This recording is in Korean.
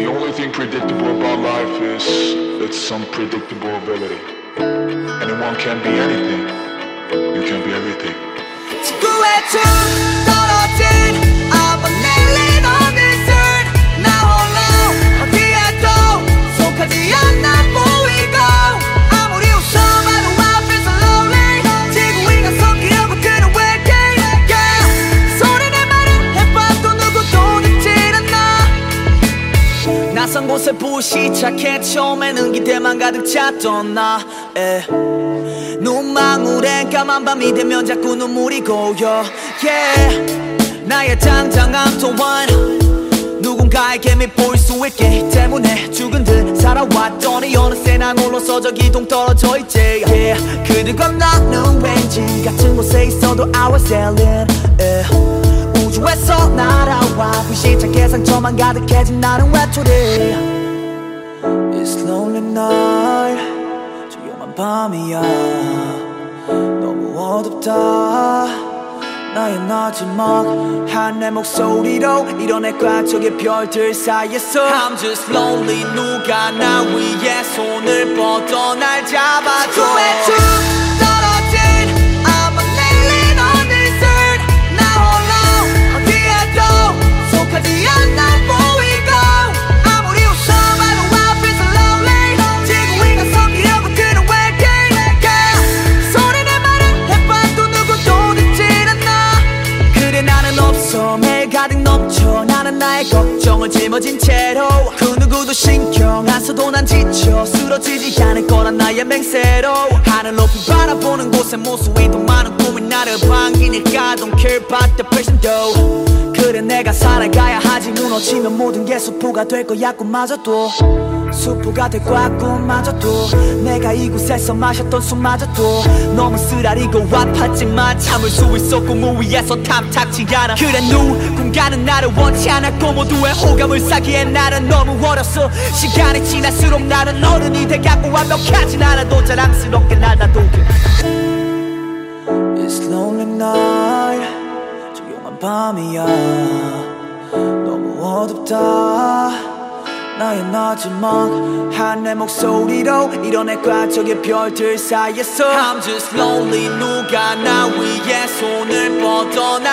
The only thing predictable about life is its unpredictable ability. Anyone can be anything. You can be everything. 곳에 불시착해 처음에는 기대만 가득 찼던 나 에. 눈망울엔 까만 밤이 되면 자꾸 눈물이 고여 yeah. 나의 장장함 또한 누군가에게 밑보일 수 있기 때문에 죽은 듯 살아왔더니 어느새 난 홀로서 저 기 동 떨어져 있지 yeah. 그들과 나는 왠지 같은 곳에 있어도 I was alien yeah. 우주에서 날아와 불시착해 상처만 가득해진 나는 외톨이. It's lonely night. 조용한 밤이야. 너무 어둡다. 나의 마지막 한 내 목소리로 이뤄내 꽉 저기 별들 사이에서 I'm just lonely. 누가 나 위에 손을 뻗어 날 잡아줘 가득 넘쳐 나는 나의 걱정을 짊어진 채로 그 누구도 신경 안 써도 난 지쳐 쓰러지지 않을 거란 나의 맹세로 하늘 높이 바라보는 곳에 모습이 더 많은 꿈이 나를 반기니까 Don't care about the person though. 그래 내가 살아가야 하지 무너지면 모든 게 수포가 될 거야 꿈마저도 수포가 될 거야 꿈마저도 내가 이곳에서 마셨던 술마저도 너무 쓰라리고 아팠지만 참을 수 있었고 무위에서 탐탁지 않아. 그래 누군가는 나를 원치 않았고 모두의 호감을 사기엔 나는 너무 어렸어. 시간이 지날수록 나는 어른이 돼가고 완벽하진 않아도 자랑스럽게 날 놔두게. It's lonely night. 조용한 밤이야. 너무 어둡다 나의 마지막 한내 목소리로 이뤄내 꽉 저기 별들 사이에서 I'm just lonely 누가 나 위에 손을 뻗어 날